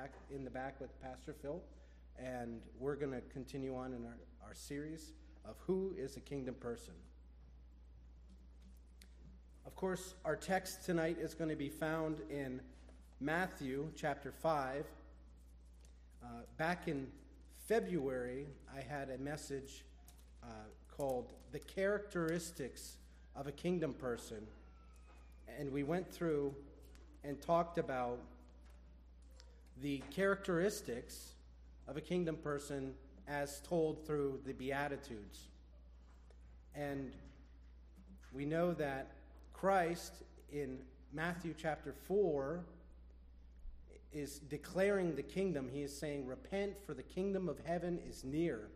back in the back with Pastor Phil, and we're going to continue on in our, our series of Who is a Kingdom Person. Of course, our text tonight is going to be found in Matthew chapter 5. Uh, back in February, I had a message uh, called The Characteristics of a Kingdom Person. And we went through and talked about the characteristics of a kingdom person as told through the Beatitudes. And we know that Christ in Matthew chapter 4 is declaring the kingdom. He is saying, Repent, for the kingdom of heaven is near.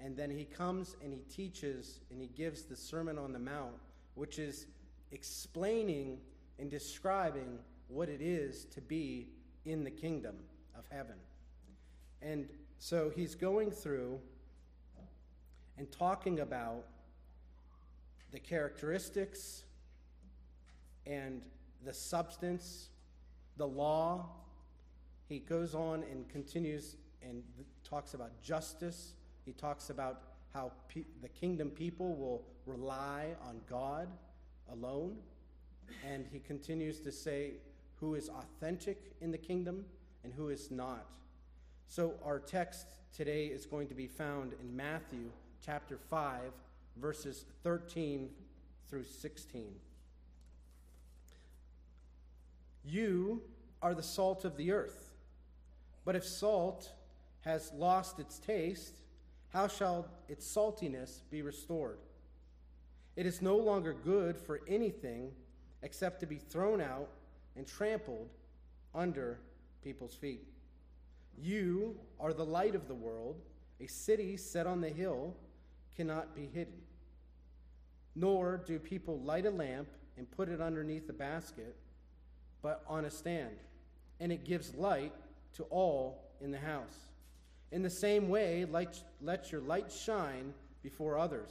And then he comes and he teaches and he gives the Sermon on the Mount, which is explaining and describing what it is to be in the kingdom of heaven. And so he's going through and talking about the characteristics and the substance, the law. He goes on and continues and talks about justice. He talks about how pe- the kingdom people will rely on God alone. And he continues to say who is authentic in the kingdom and who is not. So, our text today is going to be found in Matthew chapter 5, verses 13 through 16. You are the salt of the earth. But if salt has lost its taste, how shall its saltiness be restored? It is no longer good for anything except to be thrown out and trampled under people's feet. You are the light of the world. A city set on the hill cannot be hidden. Nor do people light a lamp and put it underneath a basket, but on a stand, and it gives light to all in the house. In the same way, light, let your light shine before others,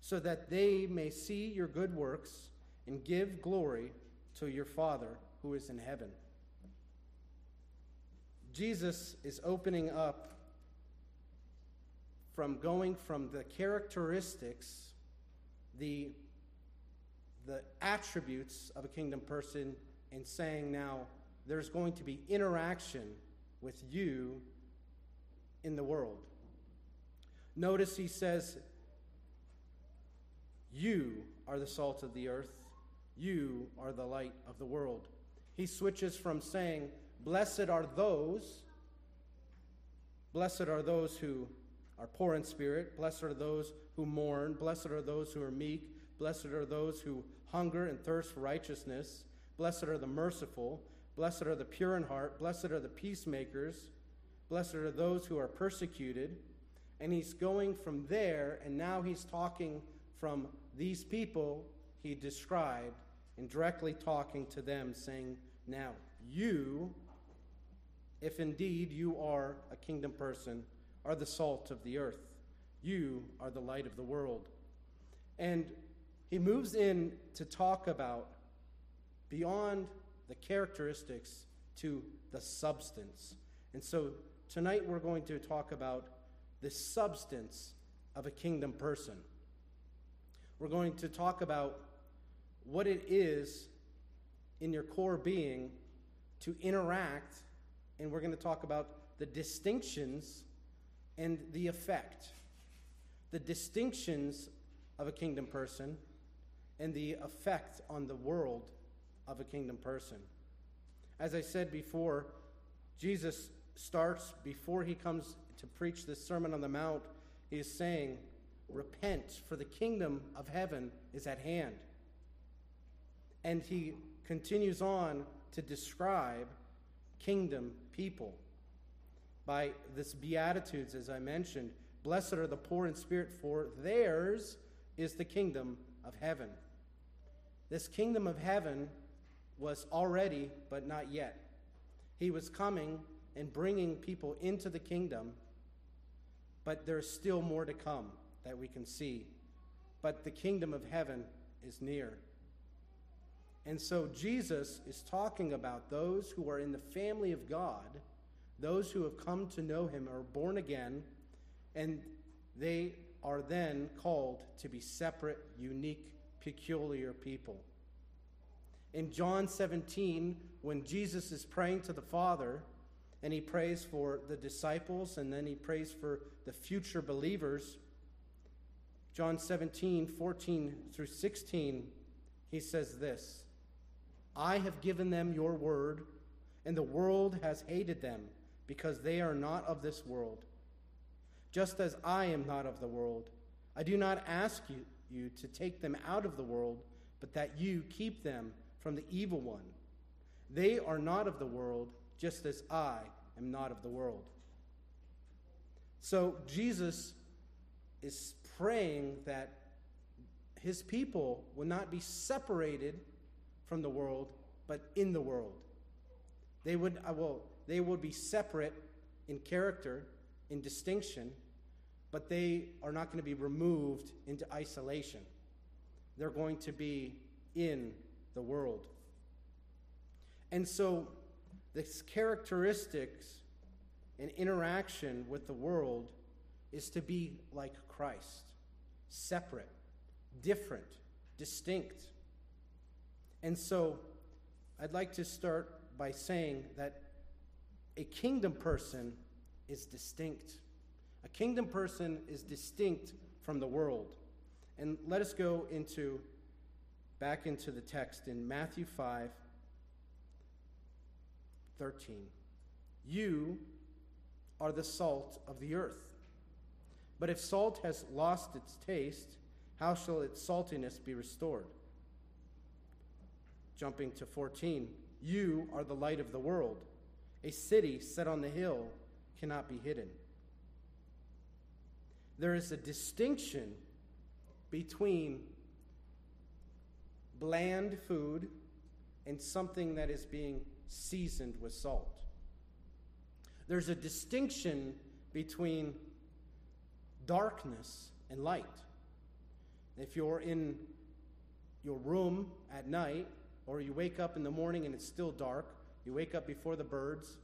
so that they may see your good works and give glory to your Father who is in heaven. Jesus is opening up from going from the characteristics, the, the attributes of a kingdom person, and saying now there's going to be interaction with you in the world. Notice he says, You are the salt of the earth. You are the light of the world. He switches from saying, Blessed are those, blessed are those who are poor in spirit, blessed are those who mourn, blessed are those who are meek, blessed are those who hunger and thirst for righteousness, blessed are the merciful, blessed are the pure in heart, blessed are the peacemakers, blessed are those who are persecuted. And he's going from there, and now he's talking from these people he described and directly talking to them, saying, Now, you, if indeed you are a kingdom person, are the salt of the earth. You are the light of the world. And he moves in to talk about beyond the characteristics to the substance. And so tonight we're going to talk about the substance of a kingdom person. We're going to talk about what it is in your core being to interact, and we're going to talk about the distinctions and the effect. The distinctions of a kingdom person and the effect on the world of a kingdom person. As I said before, Jesus starts before he comes to preach this Sermon on the Mount, he is saying, Repent, for the kingdom of heaven is at hand. And he continues on to describe kingdom people by this Beatitudes, as I mentioned. Blessed are the poor in spirit, for theirs is the kingdom of heaven. This kingdom of heaven was already, but not yet. He was coming and bringing people into the kingdom, but there's still more to come that we can see. But the kingdom of heaven is near. And so Jesus is talking about those who are in the family of God Those who have come to know him are born again, and they are then called to be separate, unique, peculiar people. In John 17, when Jesus is praying to the Father, and he prays for the disciples, and then he prays for the future believers, John 17, 14 through 16, he says this I have given them your word, and the world has hated them because they are not of this world. Just as I am not of the world, I do not ask you, you to take them out of the world, but that you keep them from the evil one. They are not of the world, just as I am not of the world. So Jesus is praying that his people will not be separated from the world, but in the world. They would, uh, well, they would be separate in character, in distinction, but they are not going to be removed into isolation. They're going to be in the world. And so, this characteristics and interaction with the world is to be like Christ separate, different, distinct. And so I'd like to start by saying that a kingdom person is distinct. A kingdom person is distinct from the world. And let us go into back into the text in Matthew 5 13. You are the salt of the earth. But if salt has lost its taste, how shall its saltiness be restored? Jumping to 14. You are the light of the world. A city set on the hill cannot be hidden. There is a distinction between bland food and something that is being seasoned with salt. There's a distinction between darkness and light. If you're in your room at night, or you wake up in the morning and it's still dark, you wake up before the birds,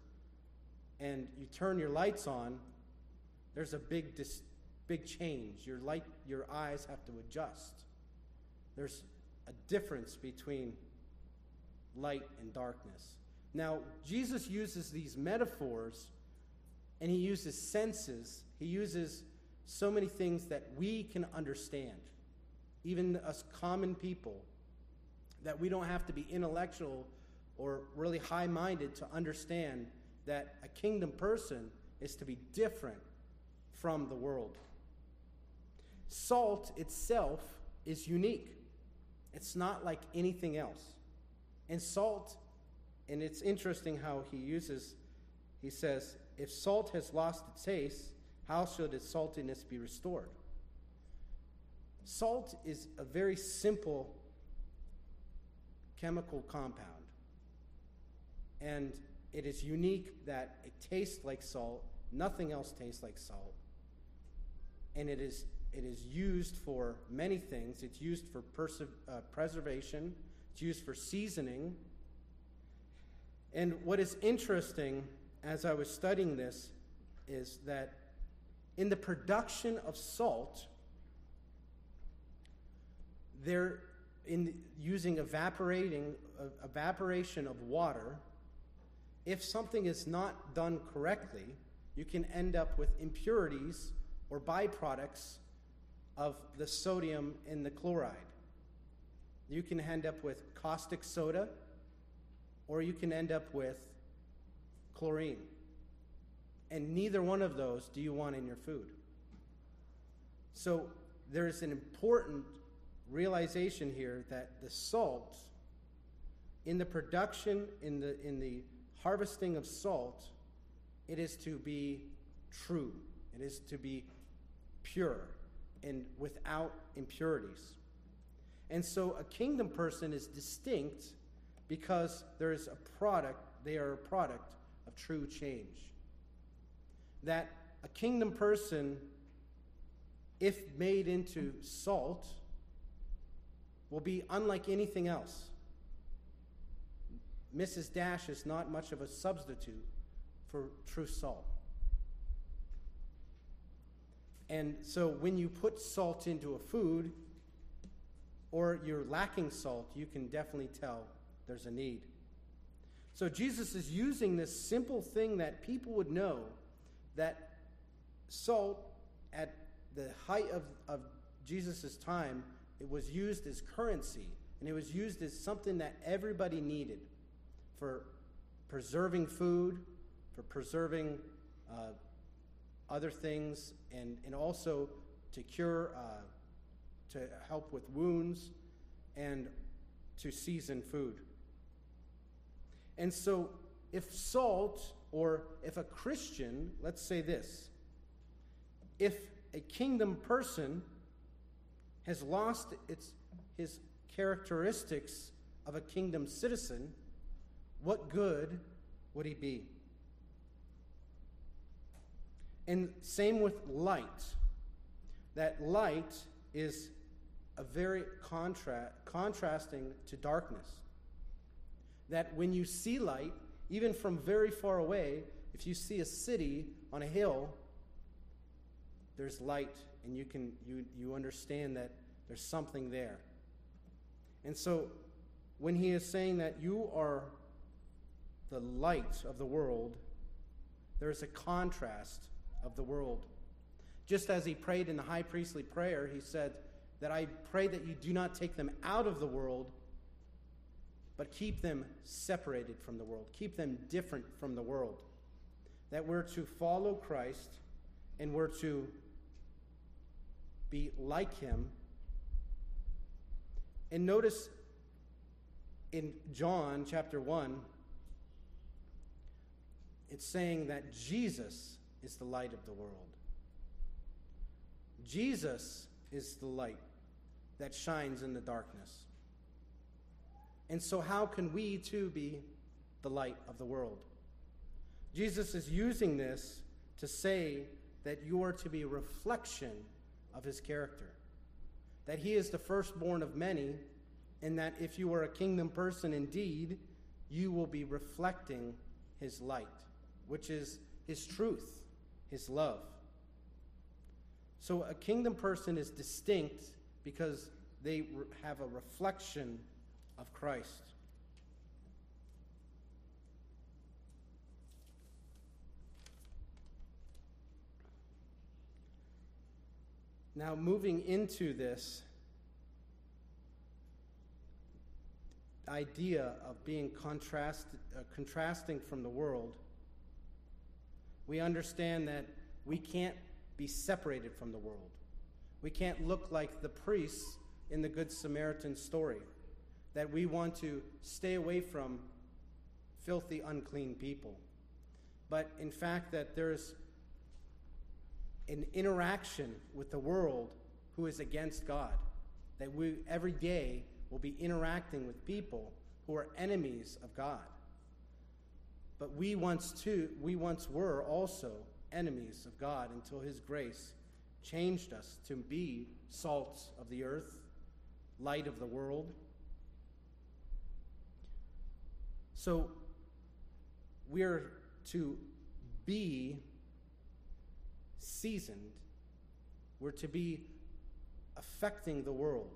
and you turn your lights on, there's a big, dis- big change. Your, light, your eyes have to adjust. There's a difference between light and darkness. Now, Jesus uses these metaphors and he uses senses. He uses so many things that we can understand, even us common people, that we don't have to be intellectual or really high minded to understand that a kingdom person is to be different from the world. Salt itself is unique, it's not like anything else. And salt, and it's interesting how he uses, he says, if salt has lost its taste, how should its saltiness be restored? Salt is a very simple chemical compound. And it is unique that it tastes like salt. Nothing else tastes like salt. And it is, it is used for many things. It's used for uh, preservation, it's used for seasoning. And what is interesting as I was studying this is that in the production of salt, they're in using evaporating uh, evaporation of water. If something is not done correctly, you can end up with impurities or byproducts of the sodium in the chloride. You can end up with caustic soda, or you can end up with chlorine. And neither one of those do you want in your food. So there's an important realization here that the salt, in the production, in the, in the harvesting of salt, it is to be true, it is to be pure and without impurities. And so a kingdom person is distinct because there is a product, they are a product of true change that a kingdom person, if made into salt, will be unlike anything else. Mrs. Dash is not much of a substitute for true salt. And so when you put salt into a food or you're lacking salt, you can definitely tell there's a need. So Jesus is using this simple thing that people would know that salt at the height of, of Jesus' time, it was used as currency and it was used as something that everybody needed for preserving food, for preserving uh, other things, and, and also to cure, uh, to help with wounds, and to season food. And so, if salt, or if a Christian, let's say this, if a kingdom person has lost its, his characteristics of a kingdom citizen, what good would he be? And same with light. That light is a very contra- contrasting to darkness. That when you see light, even from very far away, if you see a city on a hill, there's light, and you can you you understand that there's something there. And so when he is saying that you are the light of the world, there's a contrast of the world. Just as he prayed in the high priestly prayer, he said, That I pray that you do not take them out of the world, but keep them separated from the world, keep them different from the world. That we're to follow Christ and we're to be like him. And notice in John chapter 1, it's saying that Jesus is the light of the world. Jesus is the light that shines in the darkness. And so, how can we too be the light of the world? Jesus is using this to say that you are to be a reflection of his character, that he is the firstborn of many, and that if you are a kingdom person indeed, you will be reflecting his light, which is his truth his love. So a kingdom person is distinct because they have a reflection of Christ. Now, moving into this idea of being contrast, uh, contrasting from the world, we understand that we can't be separated from the world. We can't look like the priests in the Good Samaritan story, that we want to stay away from filthy, unclean people. But in fact, that there's an interaction with the world who is against God. That we every day will be interacting with people who are enemies of God. But we once too, we once were also enemies of God until his grace changed us to be salt of the earth, light of the world. So we're to be seasoned. We're to be affecting the world.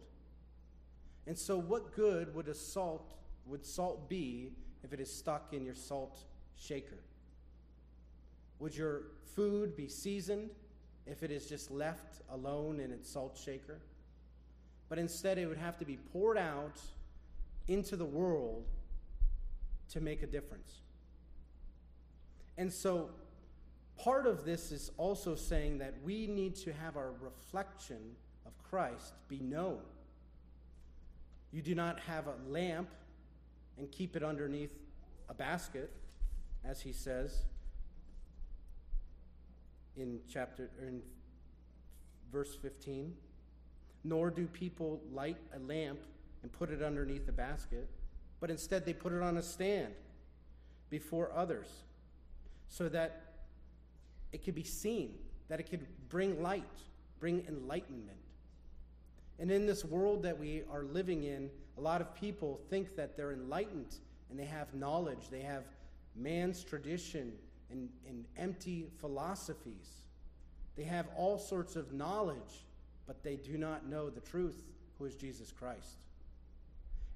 And so what good would a salt would salt be if it is stuck in your salt shaker? Would your food be seasoned if it is just left alone in its salt shaker? But instead, it would have to be poured out into the world to make a difference. And so, part of this is also saying that we need to have our reflection of Christ be known. You do not have a lamp and keep it underneath a basket as he says in chapter in verse 15 nor do people light a lamp and put it underneath a basket but instead they put it on a stand before others so that it could be seen that it could bring light bring enlightenment and in this world that we are living in a lot of people think that they're enlightened and they have knowledge they have man's tradition and, and empty philosophies. They have all sorts of knowledge, but they do not know the truth, who is Jesus Christ.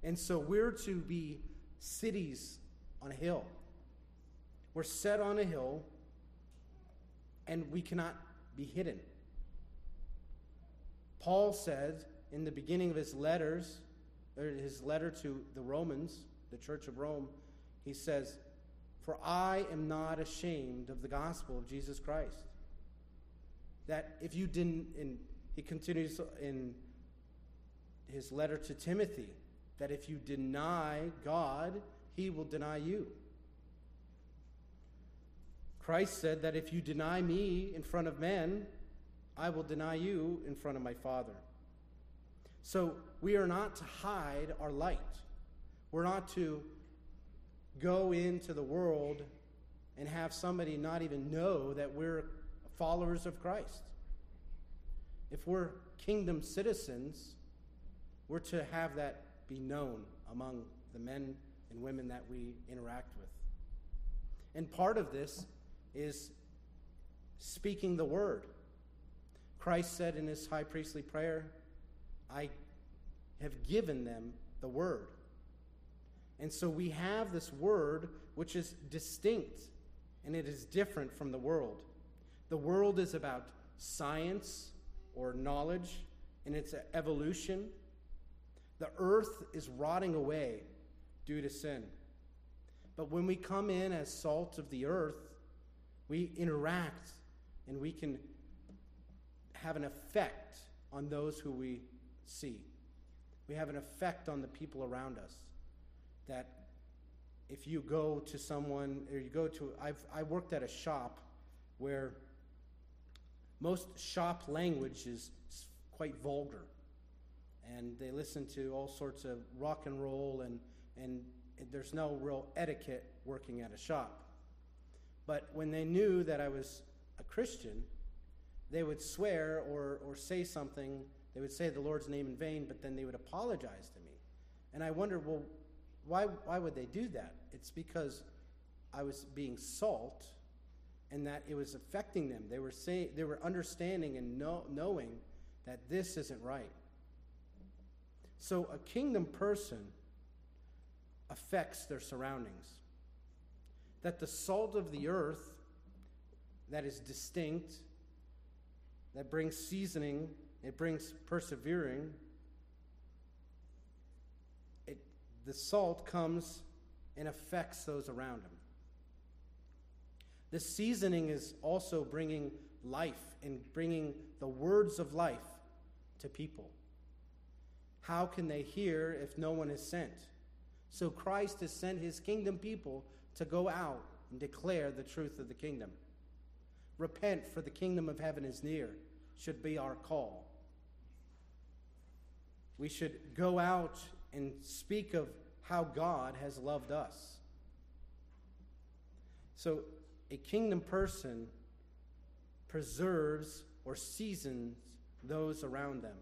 And so we're to be cities on a hill. We're set on a hill, and we cannot be hidden. Paul said in the beginning of his letters, or his letter to the Romans, the church of Rome, he says, For I am not ashamed of the gospel of Jesus Christ. That if you didn't, and he continues in his letter to Timothy, that if you deny God, he will deny you. Christ said that if you deny me in front of men, I will deny you in front of my Father. So we are not to hide our light. We're not to go into the world and have somebody not even know that we're followers of Christ. If we're kingdom citizens, we're to have that be known among the men and women that we interact with. And part of this is speaking the word. Christ said in his high priestly prayer, I have given them the word. And so we have this word which is distinct and it is different from the world. The world is about science or knowledge and its evolution. The earth is rotting away due to sin. But when we come in as salt of the earth, we interact and we can have an effect on those who we see. We have an effect on the people around us. That if you go to someone, or you go to, I've, I worked at a shop where most shop language is quite vulgar. And they listen to all sorts of rock and roll, and, and there's no real etiquette working at a shop. But when they knew that I was a Christian, they would swear or, or say something. They would say the Lord's name in vain, but then they would apologize to me. And I wondered, well, why, why would they do that? It's because I was being salt and that it was affecting them. They were, saying, they were understanding and know, knowing that this isn't right. So a kingdom person affects their surroundings. That the salt of the earth that is distinct that brings seasoning, it brings persevering. It, the salt comes and affects those around him. The seasoning is also bringing life and bringing the words of life to people. How can they hear if no one is sent? So Christ has sent his kingdom people to go out and declare the truth of the kingdom. Repent, for the kingdom of heaven is near, should be our call. We should go out and speak of how God has loved us. So, a kingdom person preserves or seasons those around them.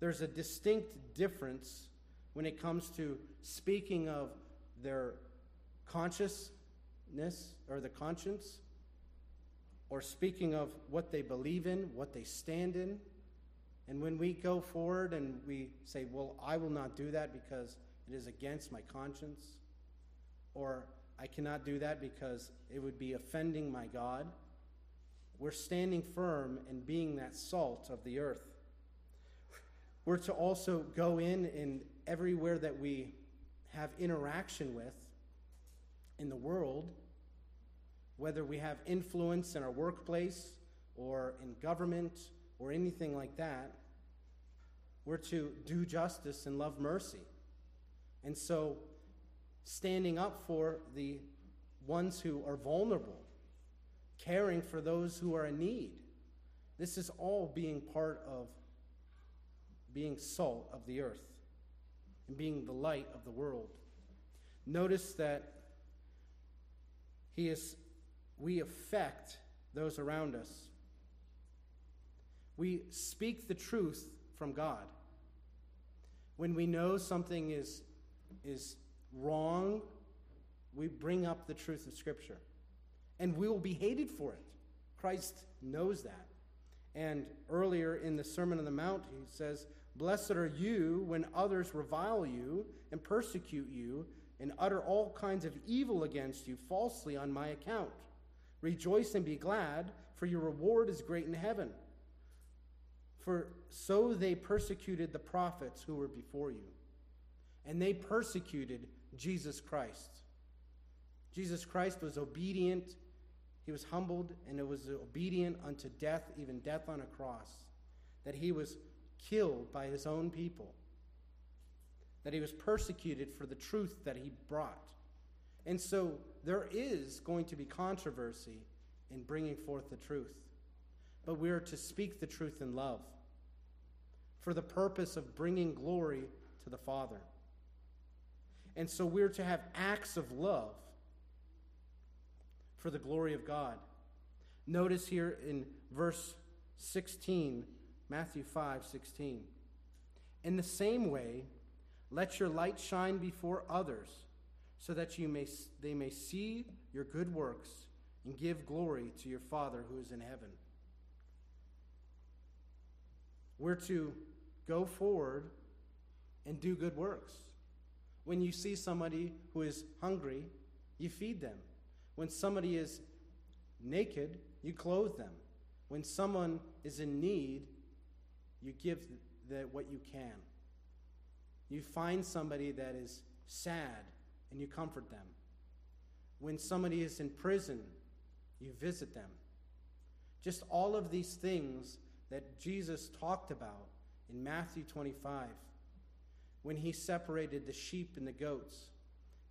There's a distinct difference when it comes to speaking of their consciousness or the conscience or speaking of what they believe in, what they stand in. And when we go forward and we say, Well, I will not do that because it is against my conscience, or I cannot do that because it would be offending my God, we're standing firm and being that salt of the earth. We're to also go in in everywhere that we have interaction with in the world whether we have influence in our workplace or in government or anything like that, we're to do justice and love mercy. And so, standing up for the ones who are vulnerable, caring for those who are in need, this is all being part of being salt of the earth and being the light of the world. Notice that he is we affect those around us. We speak the truth from God. When we know something is, is wrong we bring up the truth of Scripture. And we will be hated for it. Christ knows that. And earlier in the Sermon on the Mount, he says, Blessed are you when others revile you and persecute you and utter all kinds of evil against you falsely on my account. Rejoice and be glad, for your reward is great in heaven. For so they persecuted the prophets who were before you. And they persecuted Jesus Christ. Jesus Christ was obedient, he was humbled, and it was obedient unto death, even death on a cross, that he was killed by his own people, that he was persecuted for the truth that he brought. And so there is going to be controversy in bringing forth the truth. But we are to speak the truth in love for the purpose of bringing glory to the Father. And so we're to have acts of love for the glory of God. Notice here in verse 16, Matthew 5 16. In the same way, let your light shine before others, so that you may, they may see your good works and give glory to your Father who is in heaven. We're to go forward and do good works. When you see somebody who is hungry, you feed them. When somebody is naked, you clothe them. When someone is in need, you give the, what you can. You find somebody that is sad and you comfort them. When somebody is in prison, you visit them. Just all of these things that Jesus talked about in Matthew 25 when he separated the sheep and the goats,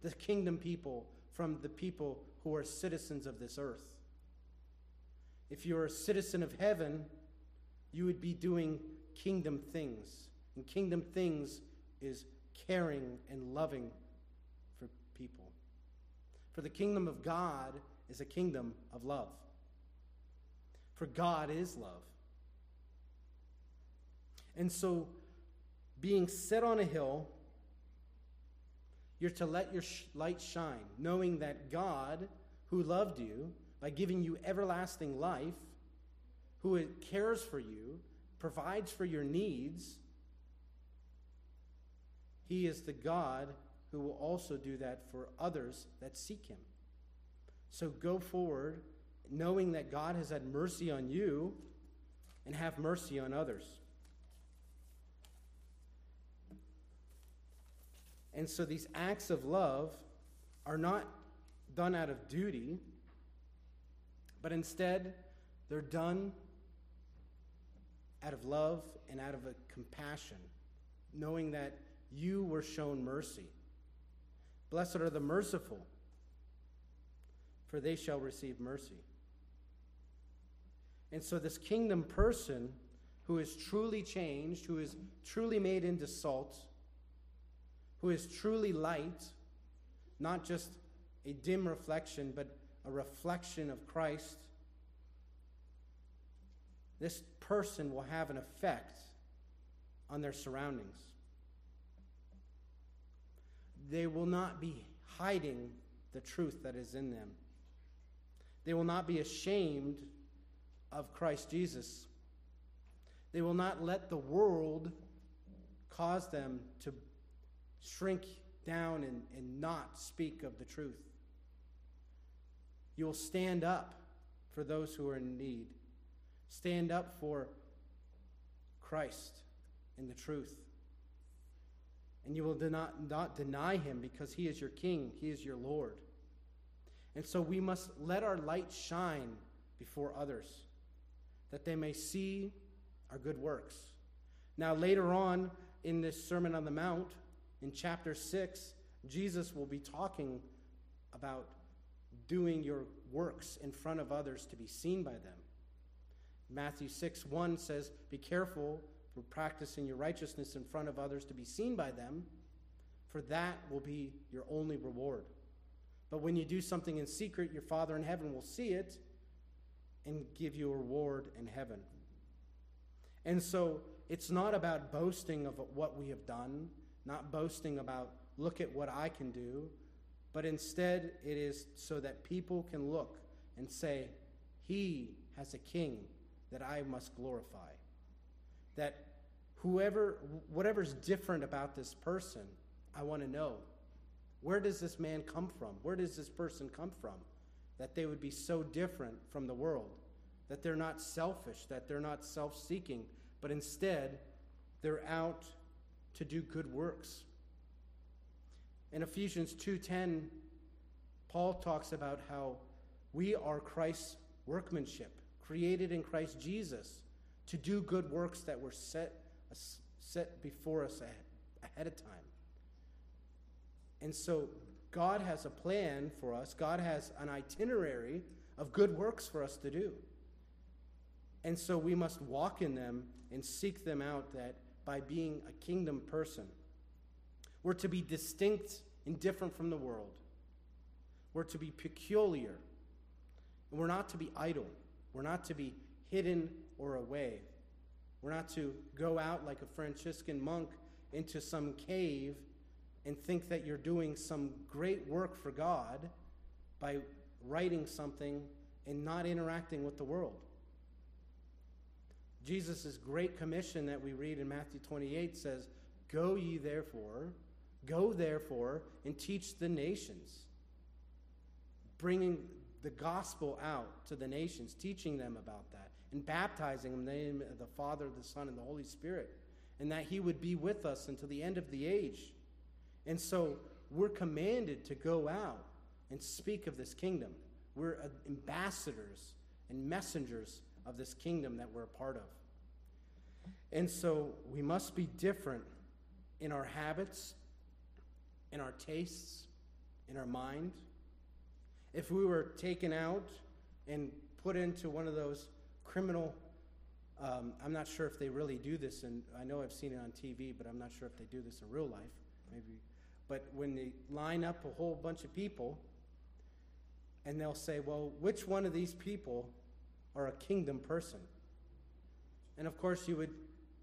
the kingdom people from the people who are citizens of this earth. If you're a citizen of heaven, you would be doing kingdom things. And kingdom things is caring and loving for people. For the kingdom of God is a kingdom of love. For God is love. And so, being set on a hill, you're to let your sh- light shine, knowing that God, who loved you by giving you everlasting life, who cares for you, provides for your needs, he is the God who will also do that for others that seek him. So go forward knowing that God has had mercy on you and have mercy on others. And so these acts of love are not done out of duty, but instead they're done out of love and out of a compassion, knowing that you were shown mercy. Blessed are the merciful, for they shall receive mercy. And so, this kingdom person who is truly changed, who is truly made into salt, who is truly light, not just a dim reflection, but a reflection of Christ, this person will have an effect on their surroundings. They will not be hiding the truth that is in them. They will not be ashamed of Christ Jesus. They will not let the world cause them to shrink down and, and not speak of the truth. You'll stand up for those who are in need. Stand up for Christ and the truth. And you will not, not deny him because he is your king, he is your Lord. And so we must let our light shine before others, that they may see our good works. Now, later on in this Sermon on the Mount, in chapter 6, Jesus will be talking about doing your works in front of others to be seen by them. Matthew 6 1 says, Be careful for practicing your righteousness in front of others to be seen by them, for that will be your only reward. But when you do something in secret, your Father in heaven will see it and give you a reward in heaven. And so it's not about boasting of what we have done, not boasting about, look at what I can do, but instead it is so that people can look and say, He has a king that I must glorify. That whoever, whatever's different about this person, I want to know. Where does this man come from? Where does this person come from? That they would be so different from the world. That they're not selfish, that they're not self seeking, but instead they're out to do good works. In Ephesians 2:10, Paul talks about how we are Christ's workmanship, created in Christ Jesus to do good works that were set, set before us ahead of time. And so God has a plan for us, God has an itinerary of good works for us to do. And so we must walk in them and seek them out that by being a kingdom person. We're to be distinct and different from the world. We're to be peculiar. And we're not to be idle. We're not to be hidden or away. We're not to go out like a Franciscan monk into some cave and think that you're doing some great work for God by writing something and not interacting with the world. Jesus' great commission that we read in Matthew 28 says, Go ye therefore, go therefore, and teach the nations, bringing the gospel out to the nations, teaching them about that, and baptizing them in the name of the Father, the Son, and the Holy Spirit, and that He would be with us until the end of the age. And so we're commanded to go out and speak of this kingdom. We're ambassadors and messengers of this kingdom that we're a part of. And so we must be different in our habits, in our tastes, in our mind. If we were taken out and put into one of those criminal, um, I'm not sure if they really do this, and I know I've seen it on TV, but I'm not sure if they do this in real life. Maybe, but when they line up a whole bunch of people, and they'll say, "Well, which one of these people are a kingdom person?" And of course, you would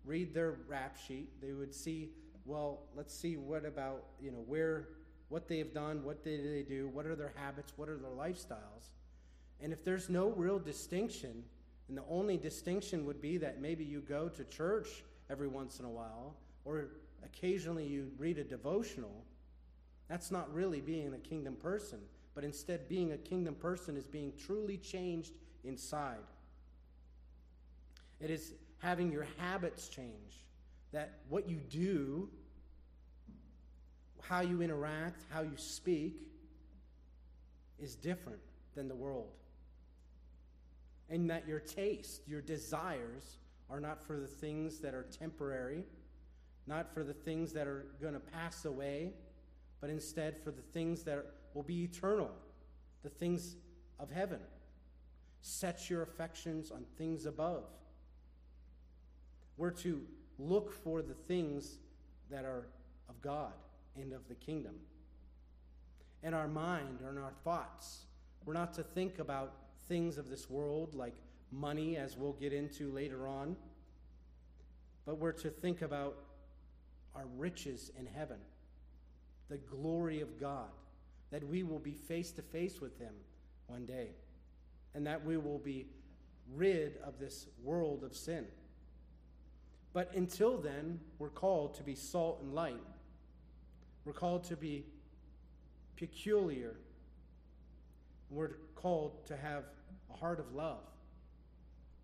read their rap sheet, they would see, well, let's see what about, you know, where, what they have done, what did they do, what are their habits, what are their lifestyles. And if there's no real distinction, and the only distinction would be that maybe you go to church every once in a while, or occasionally you read a devotional, that's not really being a kingdom person. But instead, being a kingdom person is being truly changed inside. It is having your habits change. That what you do, how you interact, how you speak, is different than the world. And that your taste, your desires, are not for the things that are temporary, not for the things that are going to pass away, but instead for the things that will be eternal, the things of heaven. Set your affections on things above. We're to look for the things that are of God and of the kingdom. In our mind or in our thoughts, we're not to think about things of this world like money, as we'll get into later on, but we're to think about our riches in heaven, the glory of God, that we will be face to face with Him one day, and that we will be rid of this world of sin. But until then, we're called to be salt and light. We're called to be peculiar. We're called to have a heart of love.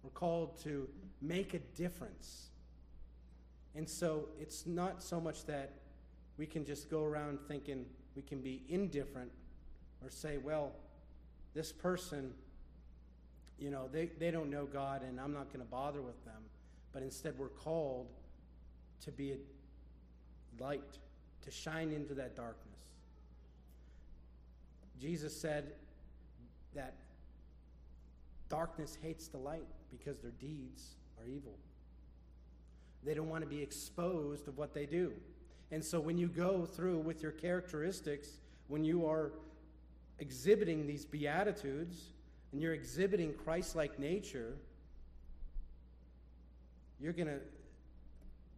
We're called to make a difference. And so it's not so much that we can just go around thinking we can be indifferent or say, well, this person, you know, they, they don't know God and I'm not going to bother with them but instead we're called to be a light, to shine into that darkness. Jesus said that darkness hates the light because their deeds are evil. They don't want to be exposed of what they do. And so when you go through with your characteristics, when you are exhibiting these beatitudes and you're exhibiting Christ like nature, you're going to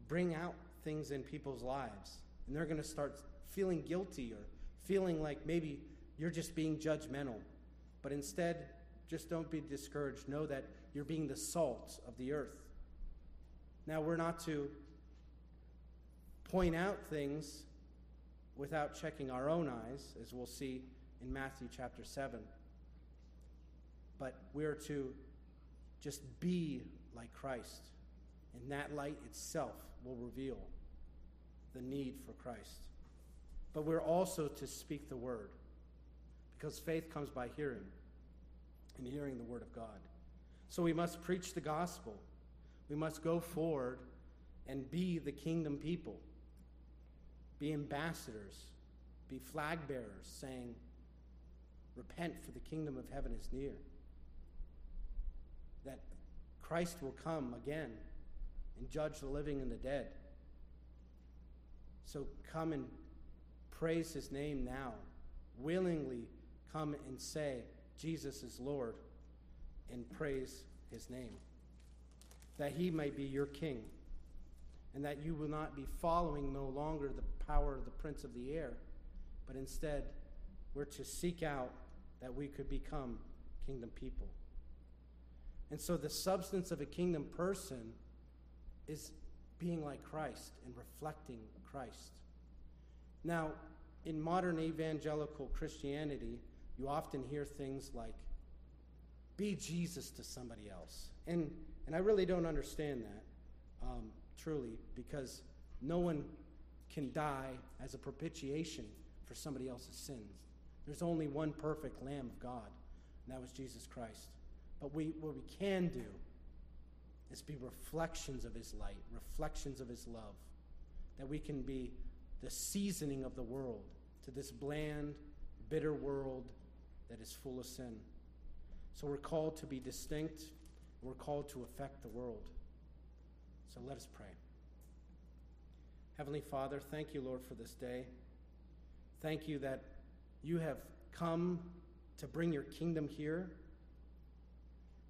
bring out things in people's lives. And they're going to start feeling guilty or feeling like maybe you're just being judgmental. But instead, just don't be discouraged. Know that you're being the salt of the earth. Now, we're not to point out things without checking our own eyes, as we'll see in Matthew chapter 7. But we're to just be like Christ. And that light itself will reveal the need for Christ. But we're also to speak the word because faith comes by hearing and hearing the word of God. So we must preach the gospel. We must go forward and be the kingdom people, be ambassadors, be flag bearers, saying, Repent, for the kingdom of heaven is near. That Christ will come again and judge the living and the dead. So come and praise his name now. Willingly come and say, Jesus is Lord, and praise his name. That he may be your king, and that you will not be following no longer the power of the prince of the air, but instead we're to seek out that we could become kingdom people. And so the substance of a kingdom person is being like Christ and reflecting Christ. Now, in modern evangelical Christianity, you often hear things like, be Jesus to somebody else. And, and I really don't understand that, um, truly, because no one can die as a propitiation for somebody else's sins. There's only one perfect Lamb of God, and that was Jesus Christ. But we, what we can do is be reflections of His light, reflections of His love, that we can be the seasoning of the world to this bland, bitter world that is full of sin. So we're called to be distinct, we're called to affect the world. So let us pray. Heavenly Father, thank you, Lord, for this day. Thank you that you have come to bring your kingdom here,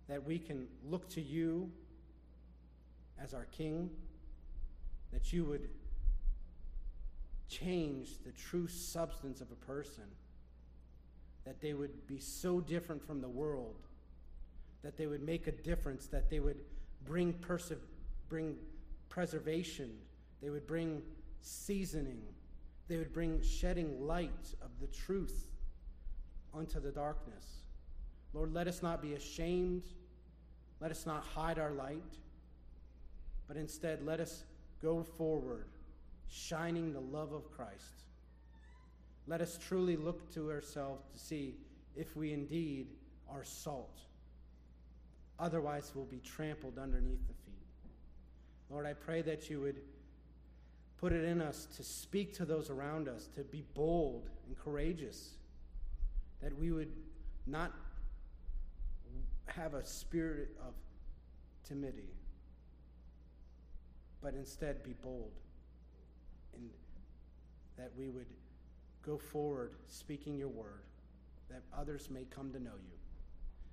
that we can look to you as our King, that you would change the true substance of a person, that they would be so different from the world, that they would make a difference, that they would bring, perse- bring preservation, they would bring seasoning, they would bring shedding light of the truth onto the darkness. Lord, let us not be ashamed. Let us not hide our light, but instead let us go forward shining the love of Christ. Let us truly look to ourselves to see if we indeed are salt. Otherwise, we'll be trampled underneath the feet. Lord, I pray that you would put it in us to speak to those around us, to be bold and courageous, that we would not have a spirit of timidity, but instead be bold and that we would go forward speaking your word, that others may come to know you.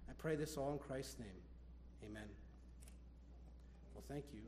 I pray this all in Christ's name. Amen. Well, thank you.